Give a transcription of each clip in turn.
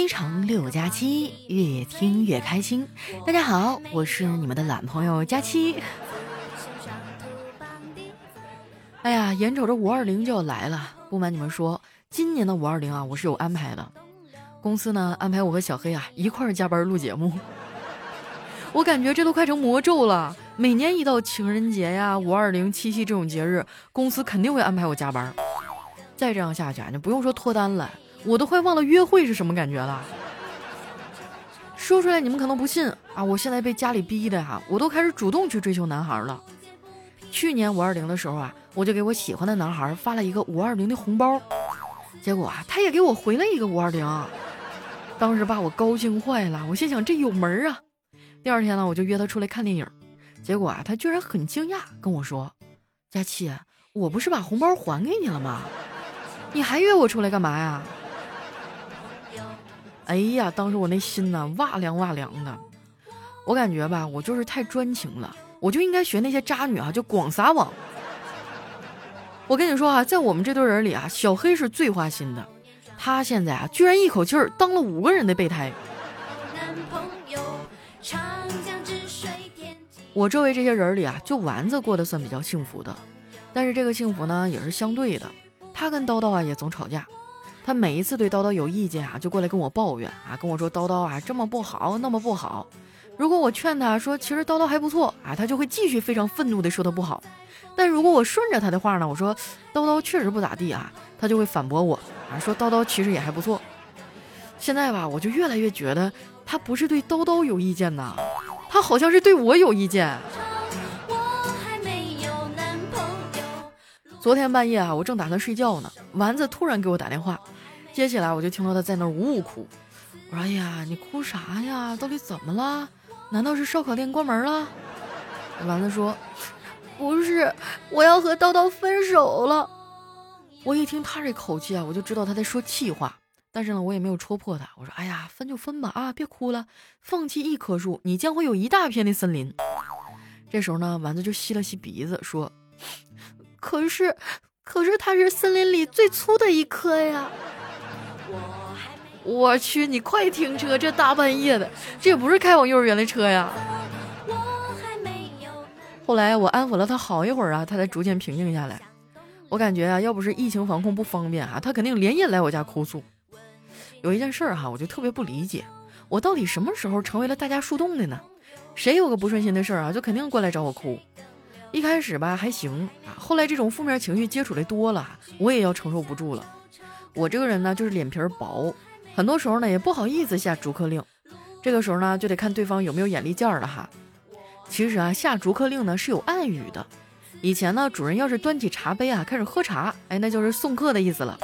非常六加七，越听越开心。大家好，我是你们的懒朋友佳期。哎呀，眼瞅着五二零就要来了，不瞒你们说，今年的五二零啊，我是有安排的。公司呢安排我和小黑啊一块儿加班录节目。我感觉这都快成魔咒了。每年一到情人节呀、五二零、七夕这种节日，公司肯定会安排我加班。再这样下去啊，你不用说脱单了。我都快忘了约会是什么感觉了。说出来你们可能不信啊！我现在被家里逼的哈，我都开始主动去追求男孩了。去年五二零的时候啊，我就给我喜欢的男孩发了一个五二零的红包，结果啊，他也给我回了一个五二零，当时把我高兴坏了。我心想这有门啊！第二天呢，我就约他出来看电影，结果啊，他居然很惊讶跟我说：“佳琪，我不是把红包还给你了吗？你还约我出来干嘛呀？”哎呀，当时我那心呐，哇凉哇凉的。我感觉吧，我就是太专情了，我就应该学那些渣女啊，就广撒网。我跟你说啊，在我们这堆人里啊，小黑是最花心的。他现在啊，居然一口气儿当了五个人的备胎。我周围这些人里啊，就丸子过得算比较幸福的，但是这个幸福呢，也是相对的。他跟叨叨啊，也总吵架。他每一次对叨叨有意见啊，就过来跟我抱怨啊，跟我说叨叨啊这么不好，那么不好。如果我劝他说其实叨叨还不错啊，他就会继续非常愤怒的说他不好。但如果我顺着他的话呢，我说叨叨确实不咋地啊，他就会反驳我啊，说叨叨其实也还不错。现在吧，我就越来越觉得他不是对叨叨有意见呐，他好像是对我有意见。昨天半夜啊，我正打算睡觉呢，丸子突然给我打电话，接起来我就听到他在那儿呜呜哭。我说：“哎呀，你哭啥呀？到底怎么了？难道是烧烤店关门了？” 丸子说：“不是，我要和叨叨分手了。”我一听他这口气啊，我就知道他在说气话。但是呢，我也没有戳破他。我说：“哎呀，分就分吧，啊，别哭了。放弃一棵树，你将会有一大片的森林。”这时候呢，丸子就吸了吸鼻子说。可是，可是它是森林里最粗的一棵呀！我去，你快停车！这大半夜的，这也不是开往幼儿园的车呀。后来我安抚了他好一会儿啊，他才逐渐平静下来。我感觉啊，要不是疫情防控不方便啊，他肯定连夜来我家哭诉。有一件事儿哈，我就特别不理解，我到底什么时候成为了大家树洞的呢？谁有个不顺心的事儿啊，就肯定过来找我哭。一开始吧还行啊，后来这种负面情绪接触的多了，我也要承受不住了。我这个人呢就是脸皮薄，很多时候呢也不好意思下逐客令，这个时候呢就得看对方有没有眼力见儿了哈。其实啊下逐客令呢是有暗语的，以前呢主人要是端起茶杯啊开始喝茶，哎那就是送客的意思了。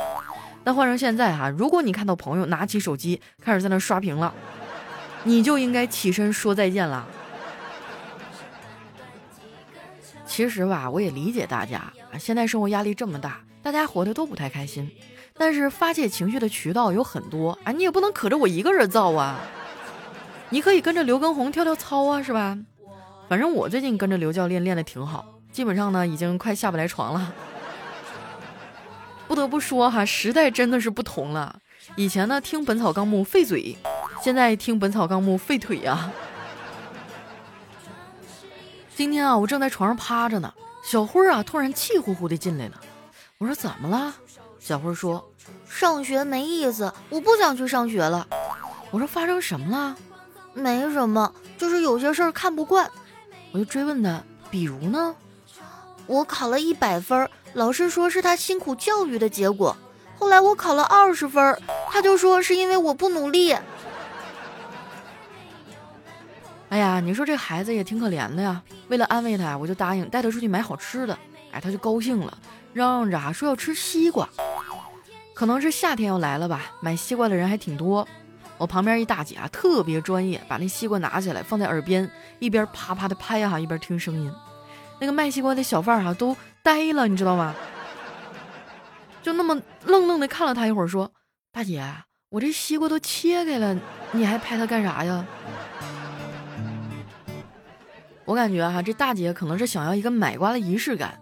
那换成现在哈，如果你看到朋友拿起手机开始在那刷屏了，你就应该起身说再见了。其实吧，我也理解大家啊，现在生活压力这么大，大家活得都不太开心。但是发泄情绪的渠道有很多啊，你也不能可着我一个人造啊。你可以跟着刘畊宏跳跳操啊，是吧？反正我最近跟着刘教练练的挺好，基本上呢已经快下不来床了。不得不说哈，时代真的是不同了。以前呢听《本草纲目》费嘴，现在听《本草纲目》费腿呀。今天啊，我正在床上趴着呢，小辉儿啊突然气呼呼的进来了。我说怎么了？小辉说上学没意思，我不想去上学了。我说发生什么了？没什么，就是有些事儿看不惯。我就追问他，比如呢？我考了一百分，老师说是他辛苦教育的结果。后来我考了二十分，他就说是因为我不努力。哎呀，你说这孩子也挺可怜的呀。为了安慰他，我就答应带他出去买好吃的。哎，他就高兴了，嚷嚷着啊说要吃西瓜。可能是夏天要来了吧，买西瓜的人还挺多。我旁边一大姐啊，特别专业，把那西瓜拿起来放在耳边，一边啪啪的拍哈，一边听声音。那个卖西瓜的小贩哈都呆了，你知道吗？就那么愣愣的看了他一会儿，说：“大姐，我这西瓜都切开了，你还拍它干啥呀？”我感觉哈，这大姐可能是想要一个买瓜的仪式感。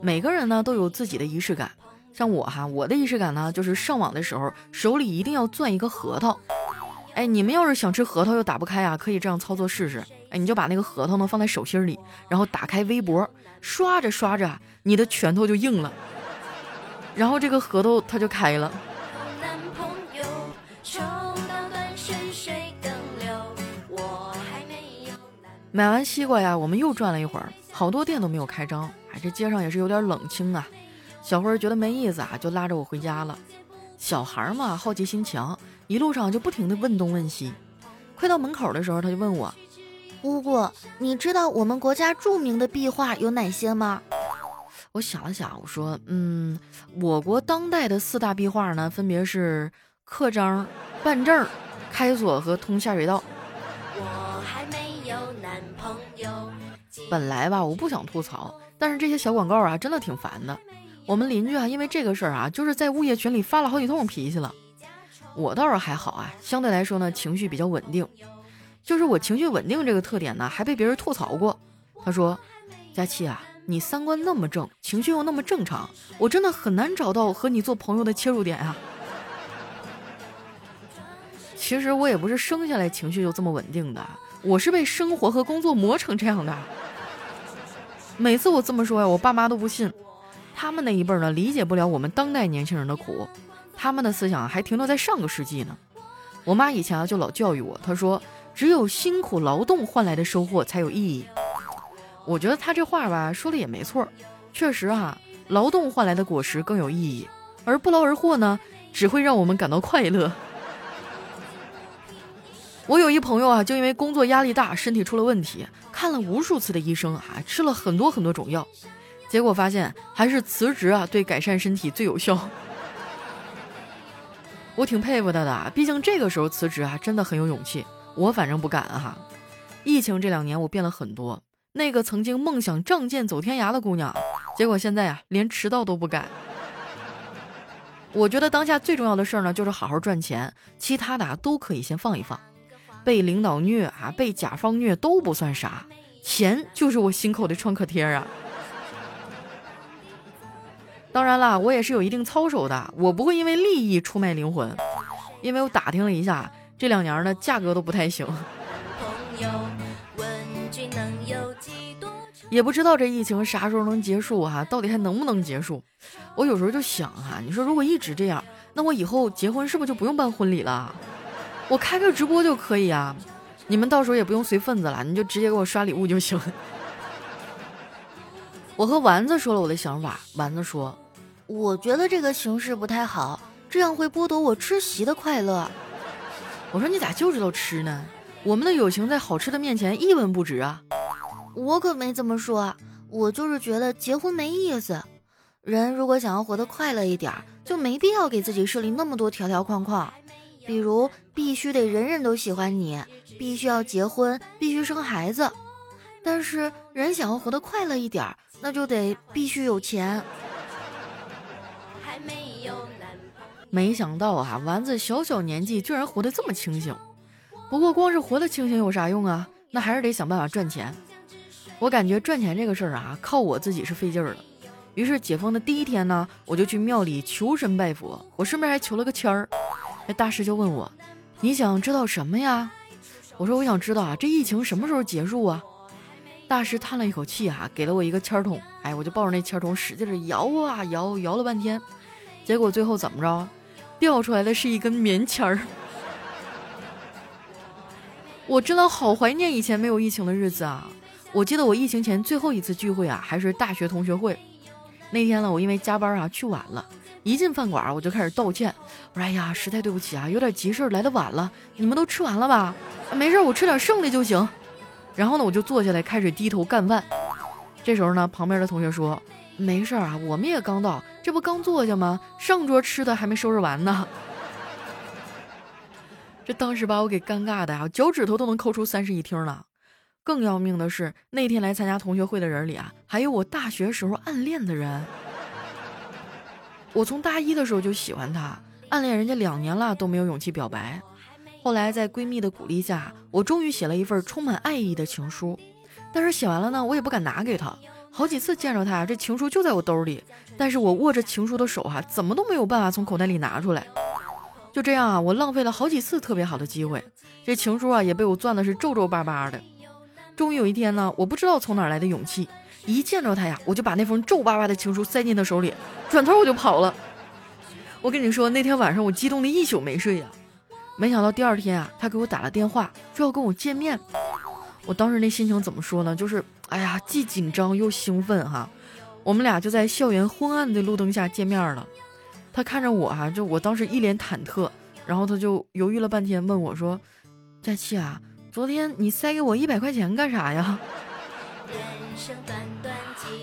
每个人呢都有自己的仪式感，像我哈，我的仪式感呢就是上网的时候手里一定要攥一个核桃，哎，你们要是想吃核桃又打不开啊，可以这样操作试试。哎，你就把那个核桃呢放在手心里，然后打开微博，刷着刷着，你的拳头就硬了，然后这个核桃它就开了。买完西瓜呀，我们又转了一会儿，好多店都没有开张，哎，这街上也是有点冷清啊。小辉觉得没意思啊，就拉着我回家了。小孩嘛，好奇心强，一路上就不停的问东问西。快到门口的时候，他就问我：“姑姑，你知道我们国家著名的壁画有哪些吗？”我想了想，我说：“嗯，我国当代的四大壁画呢，分别是刻章、办证、开锁和通下水道。”本来吧，我不想吐槽，但是这些小广告啊，真的挺烦的。我们邻居啊，因为这个事儿啊，就是在物业群里发了好几通脾气了。我倒是还好啊，相对来说呢，情绪比较稳定。就是我情绪稳定这个特点呢，还被别人吐槽过。他说：“佳期啊，你三观那么正，情绪又那么正常，我真的很难找到和你做朋友的切入点啊。”其实我也不是生下来情绪就这么稳定的，我是被生活和工作磨成这样的。每次我这么说呀，我爸妈都不信。他们那一辈儿呢，理解不了我们当代年轻人的苦，他们的思想还停留在上个世纪呢。我妈以前啊就老教育我，她说只有辛苦劳动换来的收获才有意义。我觉得她这话吧说的也没错，确实哈，劳动换来的果实更有意义，而不劳而获呢，只会让我们感到快乐。我有一朋友啊，就因为工作压力大，身体出了问题，看了无数次的医生啊，吃了很多很多种药，结果发现还是辞职啊，对改善身体最有效。我挺佩服他的，毕竟这个时候辞职啊，真的很有勇气。我反正不敢哈。疫情这两年我变了很多，那个曾经梦想仗剑走天涯的姑娘，结果现在啊，连迟到都不敢。我觉得当下最重要的事儿呢，就是好好赚钱，其他的啊都可以先放一放。被领导虐啊，被甲方虐都不算啥，钱就是我心口的创可贴啊。当然啦，我也是有一定操守的，我不会因为利益出卖灵魂。因为我打听了一下，这两年呢价格都不太行。也不知道这疫情啥时候能结束哈？到底还能不能结束？我有时候就想哈，你说如果一直这样，那我以后结婚是不是就不用办婚礼了？我开个直播就可以啊，你们到时候也不用随份子了，你就直接给我刷礼物就行。我和丸子说了我的想法，丸子说：“我觉得这个形式不太好，这样会剥夺我吃席的快乐。”我说：“你咋就知道吃呢？我们的友情在好吃的面前一文不值啊！”我可没这么说，我就是觉得结婚没意思。人如果想要活得快乐一点，就没必要给自己设立那么多条条框框。比如必须得人人都喜欢你，必须要结婚，必须生孩子。但是人想要活得快乐一点，那就得必须有钱。没想到啊，丸子小小年纪居然活得这么清醒。不过光是活得清醒有啥用啊？那还是得想办法赚钱。我感觉赚钱这个事儿啊，靠我自己是费劲儿的。于是解封的第一天呢，我就去庙里求神拜佛，我顺便还求了个签儿。那大师就问我：“你想知道什么呀？”我说：“我想知道啊，这疫情什么时候结束啊？”大师叹了一口气啊，给了我一个签筒。哎，我就抱着那签筒使劲的摇啊摇，摇了半天，结果最后怎么着？掉出来的是一根棉签儿。我真的好怀念以前没有疫情的日子啊！我记得我疫情前最后一次聚会啊，还是大学同学会。那天呢，我因为加班啊去晚了。一进饭馆，我就开始道歉。我说：“哎呀，实在对不起啊，有点急事来的晚了。你们都吃完了吧？没事，我吃点剩的就行。”然后呢，我就坐下来开始低头干饭。这时候呢，旁边的同学说：“没事啊，我们也刚到，这不刚坐下吗？上桌吃的还没收拾完呢。”这当时把我给尴尬的呀，脚趾头都能抠出三室一厅了。更要命的是，那天来参加同学会的人里啊，还有我大学时候暗恋的人。我从大一的时候就喜欢他，暗恋人家两年了都没有勇气表白。后来在闺蜜的鼓励下，我终于写了一份充满爱意的情书。但是写完了呢，我也不敢拿给他。好几次见着他，这情书就在我兜里，但是我握着情书的手哈，怎么都没有办法从口袋里拿出来。就这样啊，我浪费了好几次特别好的机会，这情书啊也被我攥的是皱皱巴巴的。终于有一天呢，我不知道从哪来的勇气，一见着他呀，我就把那封皱巴巴的情书塞进他手里，转头我就跑了。我跟你说，那天晚上我激动的一宿没睡呀。没想到第二天啊，他给我打了电话，说要跟我见面。我当时那心情怎么说呢？就是哎呀，既紧张又兴奋哈。我们俩就在校园昏暗的路灯下见面了。他看着我哈，就我当时一脸忐忑，然后他就犹豫了半天，问我说：“佳琪啊，昨天你塞给我一百块钱干啥呀？”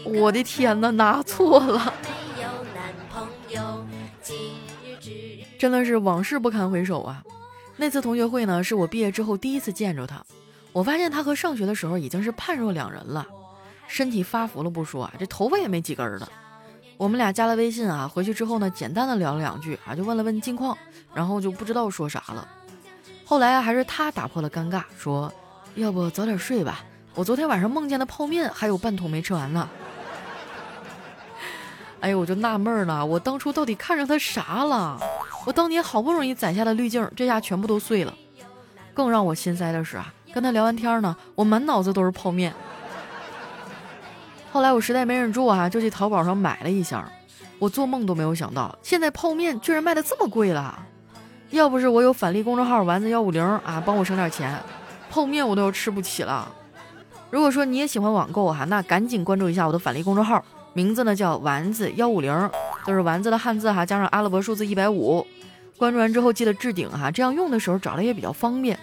我的天哪，拿错了！真的是往事不堪回首啊！那次同学会呢，是我毕业之后第一次见着他，我发现他和上学的时候已经是判若两人了，身体发福了不说啊，这头发也没几根了。我们俩加了微信啊，回去之后呢，简单的聊了两句啊，就问了问近况，然后就不知道说啥了。后来啊，还是他打破了尴尬，说：“要不早点睡吧，我昨天晚上梦见的泡面还有半桶没吃完呢。”哎呦，我就纳闷了，我当初到底看上他啥了？我当年好不容易攒下的滤镜，这下全部都碎了。更让我心塞的是啊，跟他聊完天呢，我满脑子都是泡面。后来我实在没忍住啊，就去淘宝上买了一箱。我做梦都没有想到，现在泡面居然卖的这么贵了。要不是我有返利公众号丸子幺五零啊，帮我省点钱，泡面我都要吃不起了。如果说你也喜欢网购哈，那赶紧关注一下我的返利公众号，名字呢叫丸子幺五零，就是丸子的汉字哈，加上阿拉伯数字一百五。关注完之后记得置顶哈，这样用的时候找的也比较方便。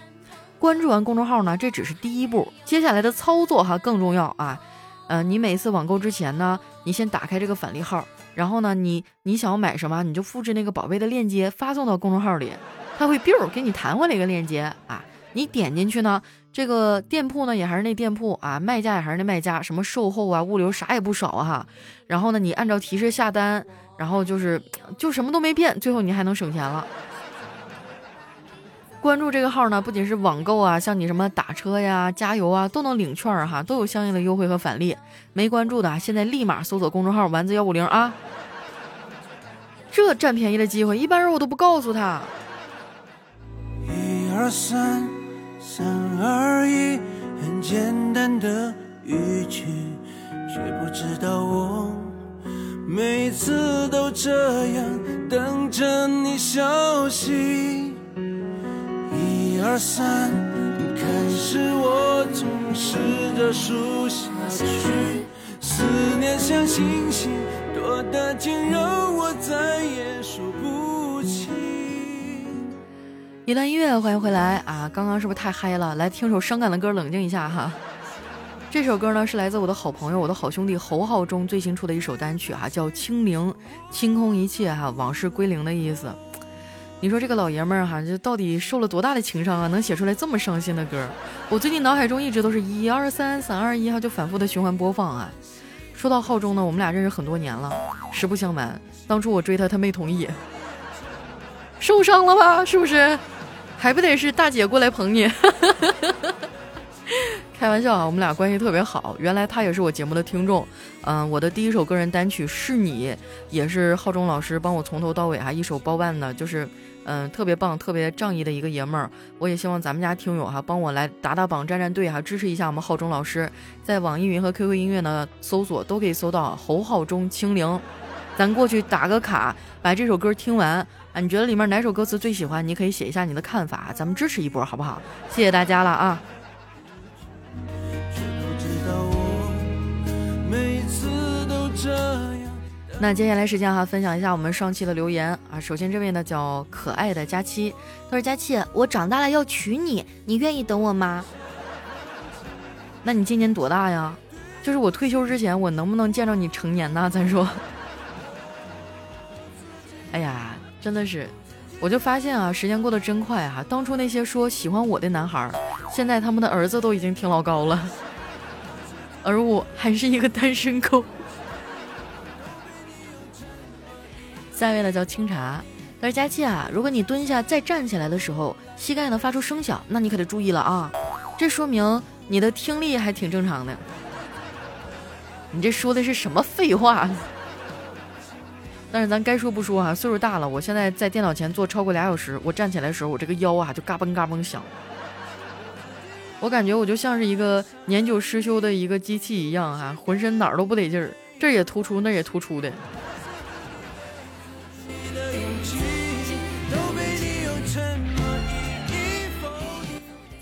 关注完公众号呢，这只是第一步，接下来的操作哈更重要啊。呃，你每次网购之前呢，你先打开这个返利号，然后呢，你你想要买什么，你就复制那个宝贝的链接发送到公众号里，它会 biu 给你弹回来一个链接啊，你点进去呢，这个店铺呢也还是那店铺啊，卖家也还是那卖家，什么售后啊、物流啥也不少哈，然后呢，你按照提示下单，然后就是 就什么都没变，最后你还能省钱了。关注这个号呢，不仅是网购啊，像你什么打车呀、加油啊，都能领券儿哈，都有相应的优惠和返利。没关注的，现在立马搜索公众号“丸子幺五零”啊！这占便宜的机会，一般人我都不告诉他。一二三，三二一，很简单的语句，却不知道我每次都这样等着你消息。一二三，开始我总试着数下去，思念像星星，多得竟，让我再也数不。一段音乐，欢迎回来啊！刚刚是不是太嗨了？来听首伤感的歌，冷静一下哈。这首歌呢是来自我的好朋友、我的好兄弟侯浩中最新出的一首单曲哈，叫《清零》，清空一切哈，往事归零的意思。你说这个老爷们儿哈，就到底受了多大的情伤啊，能写出来这么伤心的歌？我最近脑海中一直都是一二三三二一哈，就反复的循环播放啊。说到浩中呢，我们俩认识很多年了，实不相瞒，当初我追他，他没同意，受伤了吧？是不是？还不得是大姐过来捧你？开玩笑啊，我们俩关系特别好。原来他也是我节目的听众，嗯，我的第一首个人单曲是你，也是浩中老师帮我从头到尾哈一手包办的，就是。嗯，特别棒，特别仗义的一个爷们儿。我也希望咱们家听友哈，帮我来打打榜、站站队哈，支持一下我们浩中老师。在网易云和 QQ 音乐呢，搜索都可以搜到侯浩中清零。咱过去打个卡，把这首歌听完啊。你觉得里面哪首歌词最喜欢？你可以写一下你的看法，咱们支持一波好不好？谢谢大家了啊。那接下来时间哈，分享一下我们上期的留言啊。首先这位呢叫可爱的佳期，他说：“佳期，我长大了要娶你，你愿意等我吗？”那你今年多大呀？就是我退休之前，我能不能见着你成年呢？咱说。哎呀，真的是，我就发现啊，时间过得真快啊。当初那些说喜欢我的男孩，现在他们的儿子都已经挺老高了，而我还是一个单身狗。下一位呢叫清茶，他说佳期啊，如果你蹲下再站起来的时候，膝盖呢发出声响，那你可得注意了啊，这说明你的听力还挺正常的。你这说的是什么废话？但是咱该说不说啊，岁数大了，我现在在电脑前坐超过俩小时，我站起来的时候，我这个腰啊就嘎嘣嘎嘣响。我感觉我就像是一个年久失修的一个机器一样啊，浑身哪儿都不得劲儿，这也突出，那也突出的。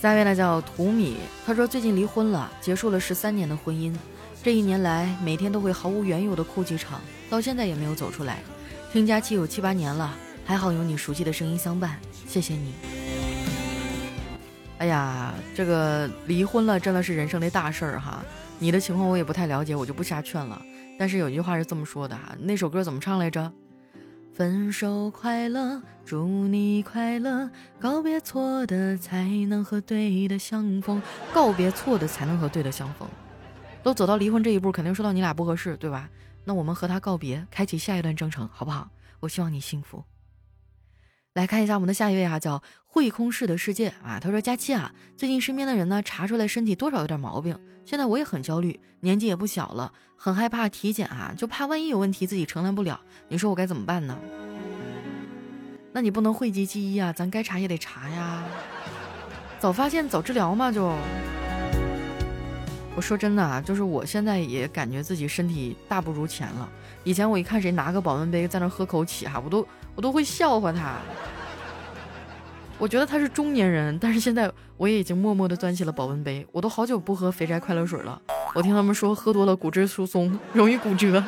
下一位呢叫图米，他说最近离婚了，结束了十三年的婚姻，这一年来每天都会毫无缘由的哭几场，到现在也没有走出来。听佳期有七八年了，还好有你熟悉的声音相伴，谢谢你。哎呀，这个离婚了真的是人生的大事儿哈。你的情况我也不太了解，我就不瞎劝了。但是有句话是这么说的哈，那首歌怎么唱来着？分手快乐，祝你快乐，告别错的才能和对的相逢，告别错的才能和对的相逢。都走到离婚这一步，肯定说到你俩不合适，对吧？那我们和他告别，开启下一段征程，好不好？我希望你幸福。来看一下我们的下一位哈，叫会空室的世界啊。他说：“佳期啊，最近身边的人呢查出来身体多少有点毛病，现在我也很焦虑，年纪也不小了，很害怕体检啊，就怕万一有问题自己承担不了。你说我该怎么办呢？那你不能讳疾忌医啊，咱该查也得查呀，早发现早治疗嘛。就我说真的啊，就是我现在也感觉自己身体大不如前了。以前我一看谁拿个保温杯在那喝枸杞哈，我都。”我都会笑话他，我觉得他是中年人，但是现在我也已经默默的端起了保温杯。我都好久不喝肥宅快乐水了，我听他们说喝多了骨质疏松，容易骨折。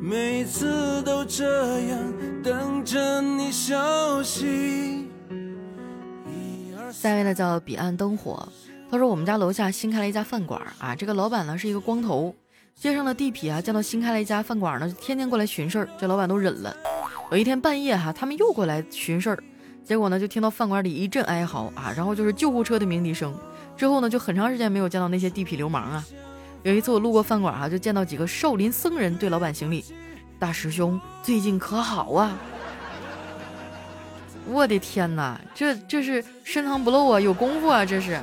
每次都这样等着你消息。下一位呢叫彼岸灯火，他说我们家楼下新开了一家饭馆啊，这个老板呢是一个光头。街上的地痞啊，见到新开了一家饭馆呢，就天天过来寻事儿。这老板都忍了。有一天半夜哈，他们又过来寻事儿，结果呢，就听到饭馆里一阵哀嚎啊，然后就是救护车的鸣笛声。之后呢，就很长时间没有见到那些地痞流氓啊。有一次我路过饭馆哈，就见到几个少林僧人对老板行礼：“大师兄最近可好啊？” 我的天哪，这这是深藏不露啊，有功夫啊，这是。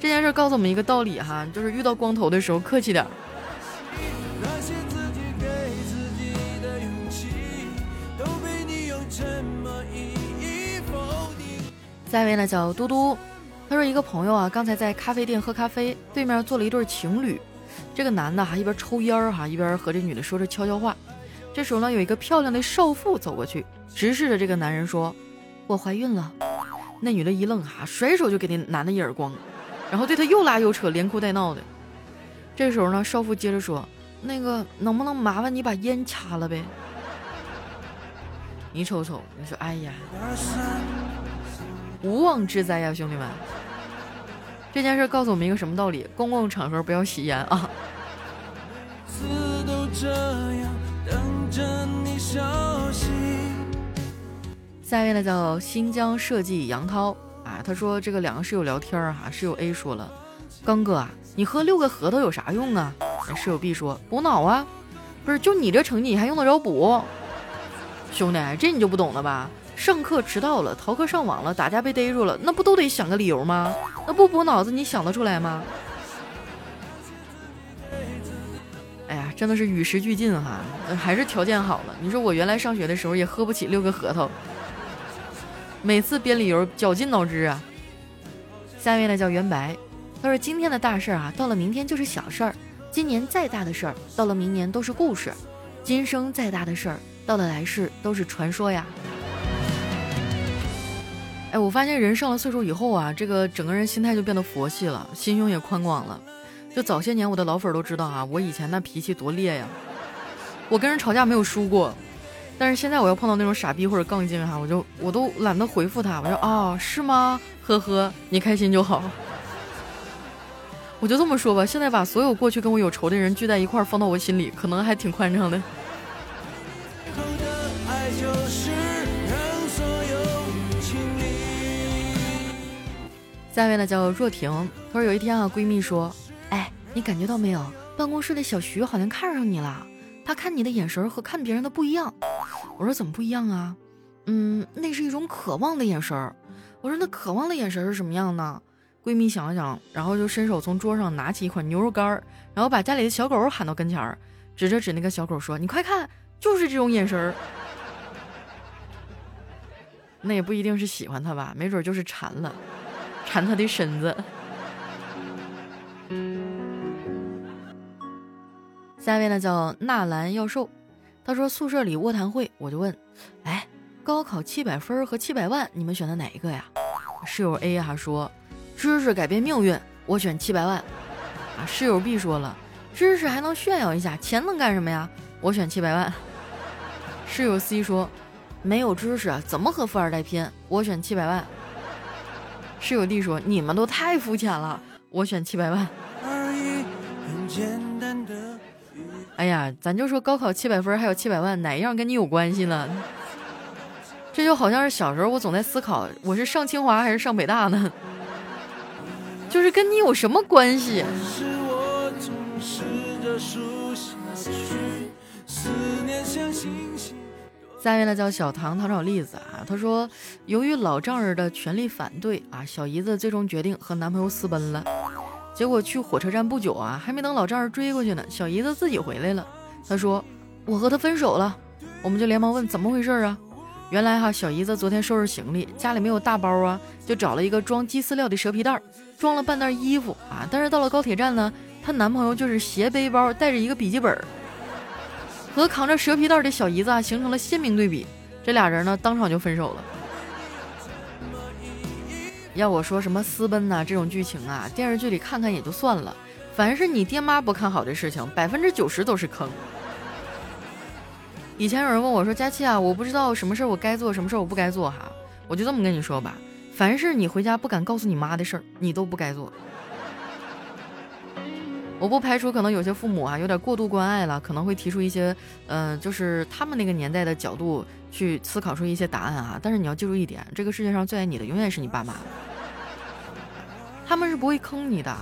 这件事告诉我们一个道理哈，就是遇到光头的时候客气点。下一位呢叫嘟嘟，他说一个朋友啊，刚才在咖啡店喝咖啡，对面坐了一对情侣，这个男的哈一边抽烟儿哈，一边和这女的说着悄悄话。这时候呢，有一个漂亮的少妇走过去，直视着这个男人说：“我怀孕了。”那女的一愣哈，甩手就给那男的一耳光，然后对他又拉又扯，连哭带闹的。这时候呢，少妇接着说：“那个能不能麻烦你把烟掐了呗？”你瞅瞅，你说哎呀。无妄之灾呀，兄弟们！这件事告诉我们一个什么道理？公共场合不要吸烟啊！下一位呢叫新疆设计杨涛啊，他说这个两个室友聊天啊，室友 A 说了：“刚哥啊，你喝六个核桃有啥用啊？”室友 B 说：“补脑啊，不是就你这成绩，你还用得着补？兄弟，这你就不懂了吧？”上课迟到了，逃课上网了，打架被逮住了，那不都得想个理由吗？那不补脑子，你想得出来吗？哎呀，真的是与时俱进哈，还是条件好了。你说我原来上学的时候也喝不起六个核桃，每次编理由绞尽脑汁啊。下面呢叫袁白，他说今天的大事儿啊，到了明天就是小事儿；今年再大的事儿，到了明年都是故事；今生再大的事儿，到了来世都是传说呀。哎，我发现人上了岁数以后啊，这个整个人心态就变得佛系了，心胸也宽广了。就早些年我的老粉都知道啊，我以前那脾气多烈呀，我跟人吵架没有输过。但是现在我要碰到那种傻逼或者杠精哈，我就我都懒得回复他，我说啊是吗？呵呵，你开心就好。我就这么说吧，现在把所有过去跟我有仇的人聚在一块儿，放到我心里，可能还挺宽敞的。下一位呢叫若婷，她说有一天啊，闺蜜说：“哎，你感觉到没有？办公室的小徐好像看上你了，他看你的眼神和看别人的不一样。”我说：“怎么不一样啊？”嗯，那是一种渴望的眼神儿。我说：“那渴望的眼神是什么样呢？”闺蜜想了想，然后就伸手从桌上拿起一款牛肉干儿，然后把家里的小狗喊到跟前儿，指着指那个小狗说：“你快看，就是这种眼神儿。”那也不一定是喜欢它吧，没准就是馋了，馋它的身子。下一位呢叫纳兰要瘦，他说宿舍里卧谈会，我就问，哎，高考七百分和七百万，你们选的哪一个呀？室友 A 还说，知识改变命运，我选七百万。啊，室友 B 说了，知识还能炫耀一下，钱能干什么呀？我选七百万。室友 C 说，没有知识怎么和富二代拼？我选七百万。室友 D 说，你们都太肤浅了，我选七百万。哎呀，咱就说高考七百分还有七百万，哪一样跟你有关系呢？这就好像是小时候我总在思考，我是上清华还是上北大呢？就是跟你有什么关系？下面呢叫小唐糖炒栗子啊，他说由于老丈人的全力反对啊，小姨子最终决定和男朋友私奔了。结果去火车站不久啊，还没等老丈人追过去呢，小姨子自己回来了。她说：“我和他分手了。”我们就连忙问怎么回事啊？原来哈，小姨子昨天收拾行李，家里没有大包啊，就找了一个装鸡饲料的蛇皮袋，装了半袋衣服啊。但是到了高铁站呢，她男朋友就是斜背包，带着一个笔记本，和扛着蛇皮袋的小姨子啊形成了鲜明对比。这俩人呢，当场就分手了。要我说什么私奔呐这种剧情啊，电视剧里看看也就算了。凡是你爹妈不看好的事情，百分之九十都是坑。以前有人问我说：“佳期啊，我不知道什么事儿我该做，什么事儿我不该做哈。”我就这么跟你说吧，凡是你回家不敢告诉你妈的事儿，你都不该做。我不排除可能有些父母啊有点过度关爱了，可能会提出一些，嗯，就是他们那个年代的角度去思考出一些答案啊。但是你要记住一点，这个世界上最爱你的永远是你爸妈。他们是不会坑你的，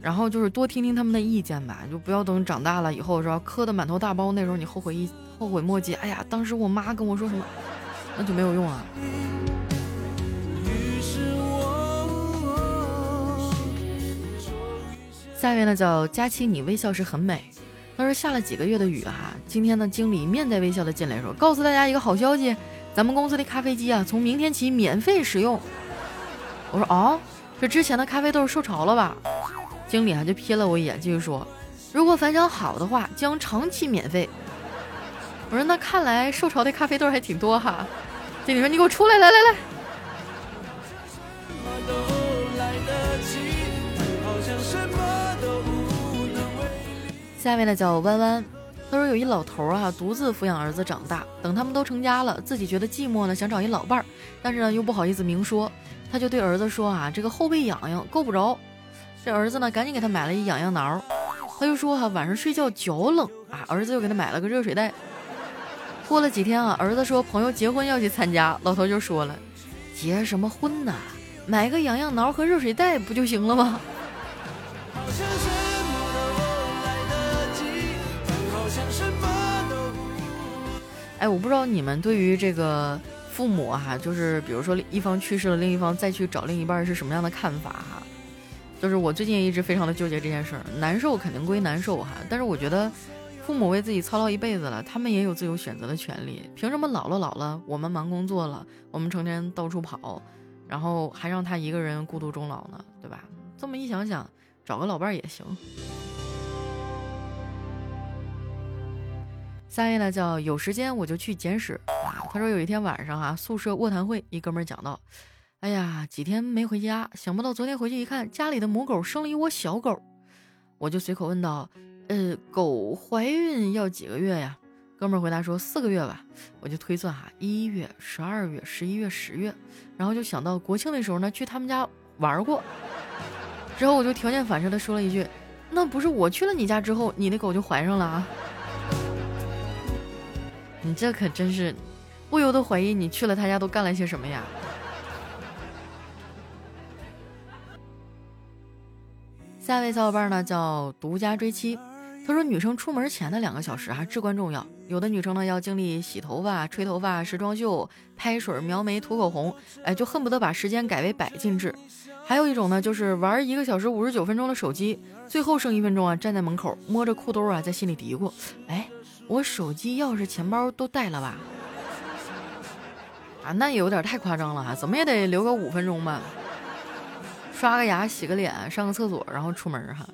然后就是多听听他们的意见吧，就不要等长大了以后是吧，磕的满头大包，那时候你后悔一后悔莫及。哎呀，当时我妈跟我说什么，那就没有用啊。下面呢叫佳期，你微笑时很美。他说下了几个月的雨啊，今天呢经理面带微笑的进来说，告诉大家一个好消息，咱们公司的咖啡机啊，从明天起免费使用。我说哦。这之前的咖啡豆受潮了吧？经理啊就瞥了我一眼，继续说：“如果反响好的话，将长期免费。”我说：“那看来受潮的咖啡豆还挺多哈。”经理说：“你给我出来，来来来。”下面呢叫弯弯，他说有一老头啊，独自抚养儿子长大，等他们都成家了，自己觉得寂寞呢，想找一老伴儿，但是呢又不好意思明说。他就对儿子说：“啊，这个后背痒痒，够不着。”这儿子呢，赶紧给他买了一痒痒挠。他就说：“哈，晚上睡觉脚冷啊。”儿子又给他买了个热水袋。过了几天啊，儿子说朋友结婚要去参加，老头就说了：“结什么婚呐？买个痒痒挠和热水袋不就行了吗？” 哎，我不知道你们对于这个。父母哈，就是比如说一方去世了，另一方再去找另一半是什么样的看法哈？就是我最近也一直非常的纠结这件事儿，难受肯定归难受哈，但是我觉得父母为自己操劳一辈子了，他们也有自由选择的权利，凭什么老了老了，我们忙工作了，我们成天到处跑，然后还让他一个人孤独终老呢？对吧？这么一想想，找个老伴儿也行。三位呢叫有时间我就去捡屎啊。他说有一天晚上哈，宿舍卧谈会，一哥们讲到，哎呀，几天没回家，想不到昨天回去一看，家里的母狗生了一窝小狗。我就随口问道，呃，狗怀孕要几个月呀？哥们回答说四个月吧。我就推算哈，一月、十二月、十一月、十月，然后就想到国庆的时候呢，去他们家玩过。之后我就条件反射的说了一句，那不是我去了你家之后，你的狗就怀上了啊？你这可真是，不由得怀疑你去了他家都干了些什么呀？下一位小伙伴呢叫独家追妻，他说女生出门前的两个小时啊至关重要，有的女生呢要经历洗头发、吹头发、时装秀、拍水、描眉、涂口红，哎，就恨不得把时间改为百进制。还有一种呢，就是玩一个小时五十九分钟的手机，最后剩一分钟啊，站在门口摸着裤兜啊，在心里嘀咕：哎，我手机、钥匙、钱包都带了吧？啊，那也有点太夸张了哈，怎么也得留个五分钟吧。刷个牙、洗个脸、上个厕所，然后出门哈。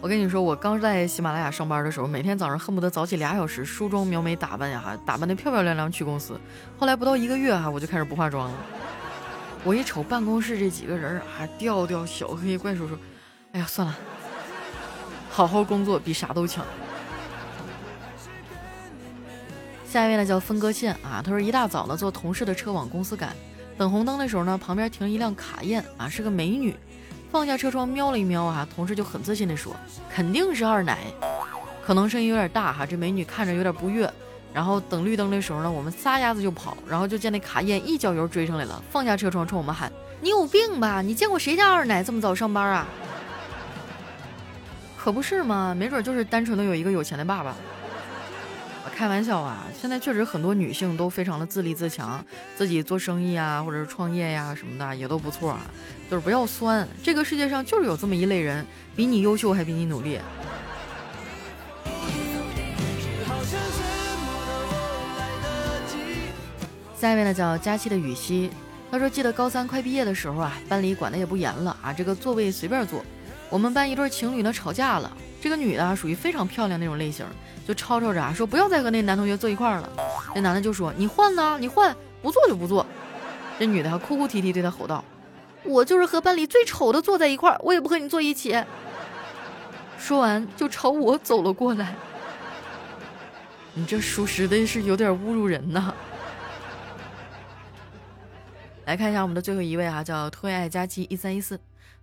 我跟你说，我刚在喜马拉雅上班的时候，每天早上恨不得早起俩小时，梳妆描眉打扮呀，打扮的漂漂亮亮去公司。后来不到一个月哈，我就开始不化妆了。我一瞅办公室这几个人啊，调调小黑怪叔叔，哎呀，算了，好好工作比啥都强。下一位呢叫分割线啊，他说一大早呢坐同事的车往公司赶，等红灯的时候呢，旁边停了一辆卡宴啊，是个美女。放下车窗瞄了一瞄啊，同事就很自信地说：“肯定是二奶，可能声音有点大哈。”这美女看着有点不悦。然后等绿灯的时候呢，我们撒丫子就跑，然后就见那卡宴一脚油追上来了，放下车窗冲我们喊：“你有病吧？你见过谁家二奶这么早上班啊？”可不是嘛，没准就是单纯的有一个有钱的爸爸。开玩笑啊，现在确实很多女性都非常的自立自强，自己做生意啊，或者是创业呀什么的也都不错啊。就是不要酸，这个世界上就是有这么一类人，比你优秀还比你努力。下一位呢叫佳期的雨熙，他说记得高三快毕业的时候啊，班里管的也不严了啊，这个座位随便坐。我们班一对情侣呢吵架了，这个女的属于非常漂亮那种类型，就吵吵着啊说不要再和那男同学坐一块儿了。那男的就说你换呢，你换，不坐就不坐。这女的还哭哭啼啼对他吼道：“我就是和班里最丑的坐在一块儿，我也不和你坐一起。”说完就朝我走了过来。你这属实的是有点侮辱人呐。来看一下我们的最后一位啊，叫推爱佳期一三一四。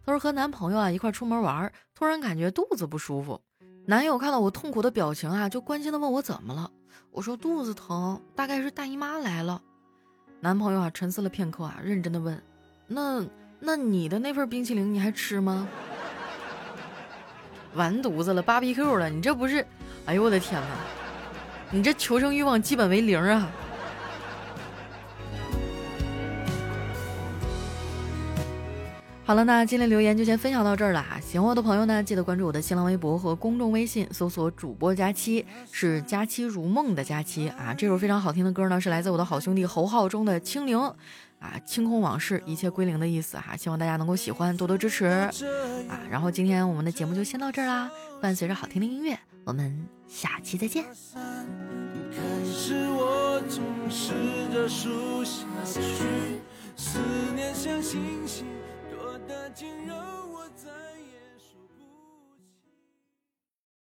他说和男朋友啊一块出门玩，突然感觉肚子不舒服。男友看到我痛苦的表情啊，就关心的问我怎么了。我说肚子疼，大概是大姨妈来了。男朋友啊沉思了片刻啊，认真的问：“那那你的那份冰淇淋你还吃吗？”完犊子了，芭比 Q 了，你这不是？哎呦我的天哪，你这求生欲望基本为零啊！好了，那今天留言就先分享到这儿了哈。喜欢我的朋友呢，记得关注我的新浪微博和公众微信，搜索主播佳期，是佳期如梦的佳期啊。这首非常好听的歌呢，是来自我的好兄弟侯浩中的《清零》，啊，清空往事，一切归零的意思哈。希望大家能够喜欢，多多支持啊。然后今天我们的节目就先到这儿啦，伴随着好听的音乐，我们下期再见。思念像星星。的经。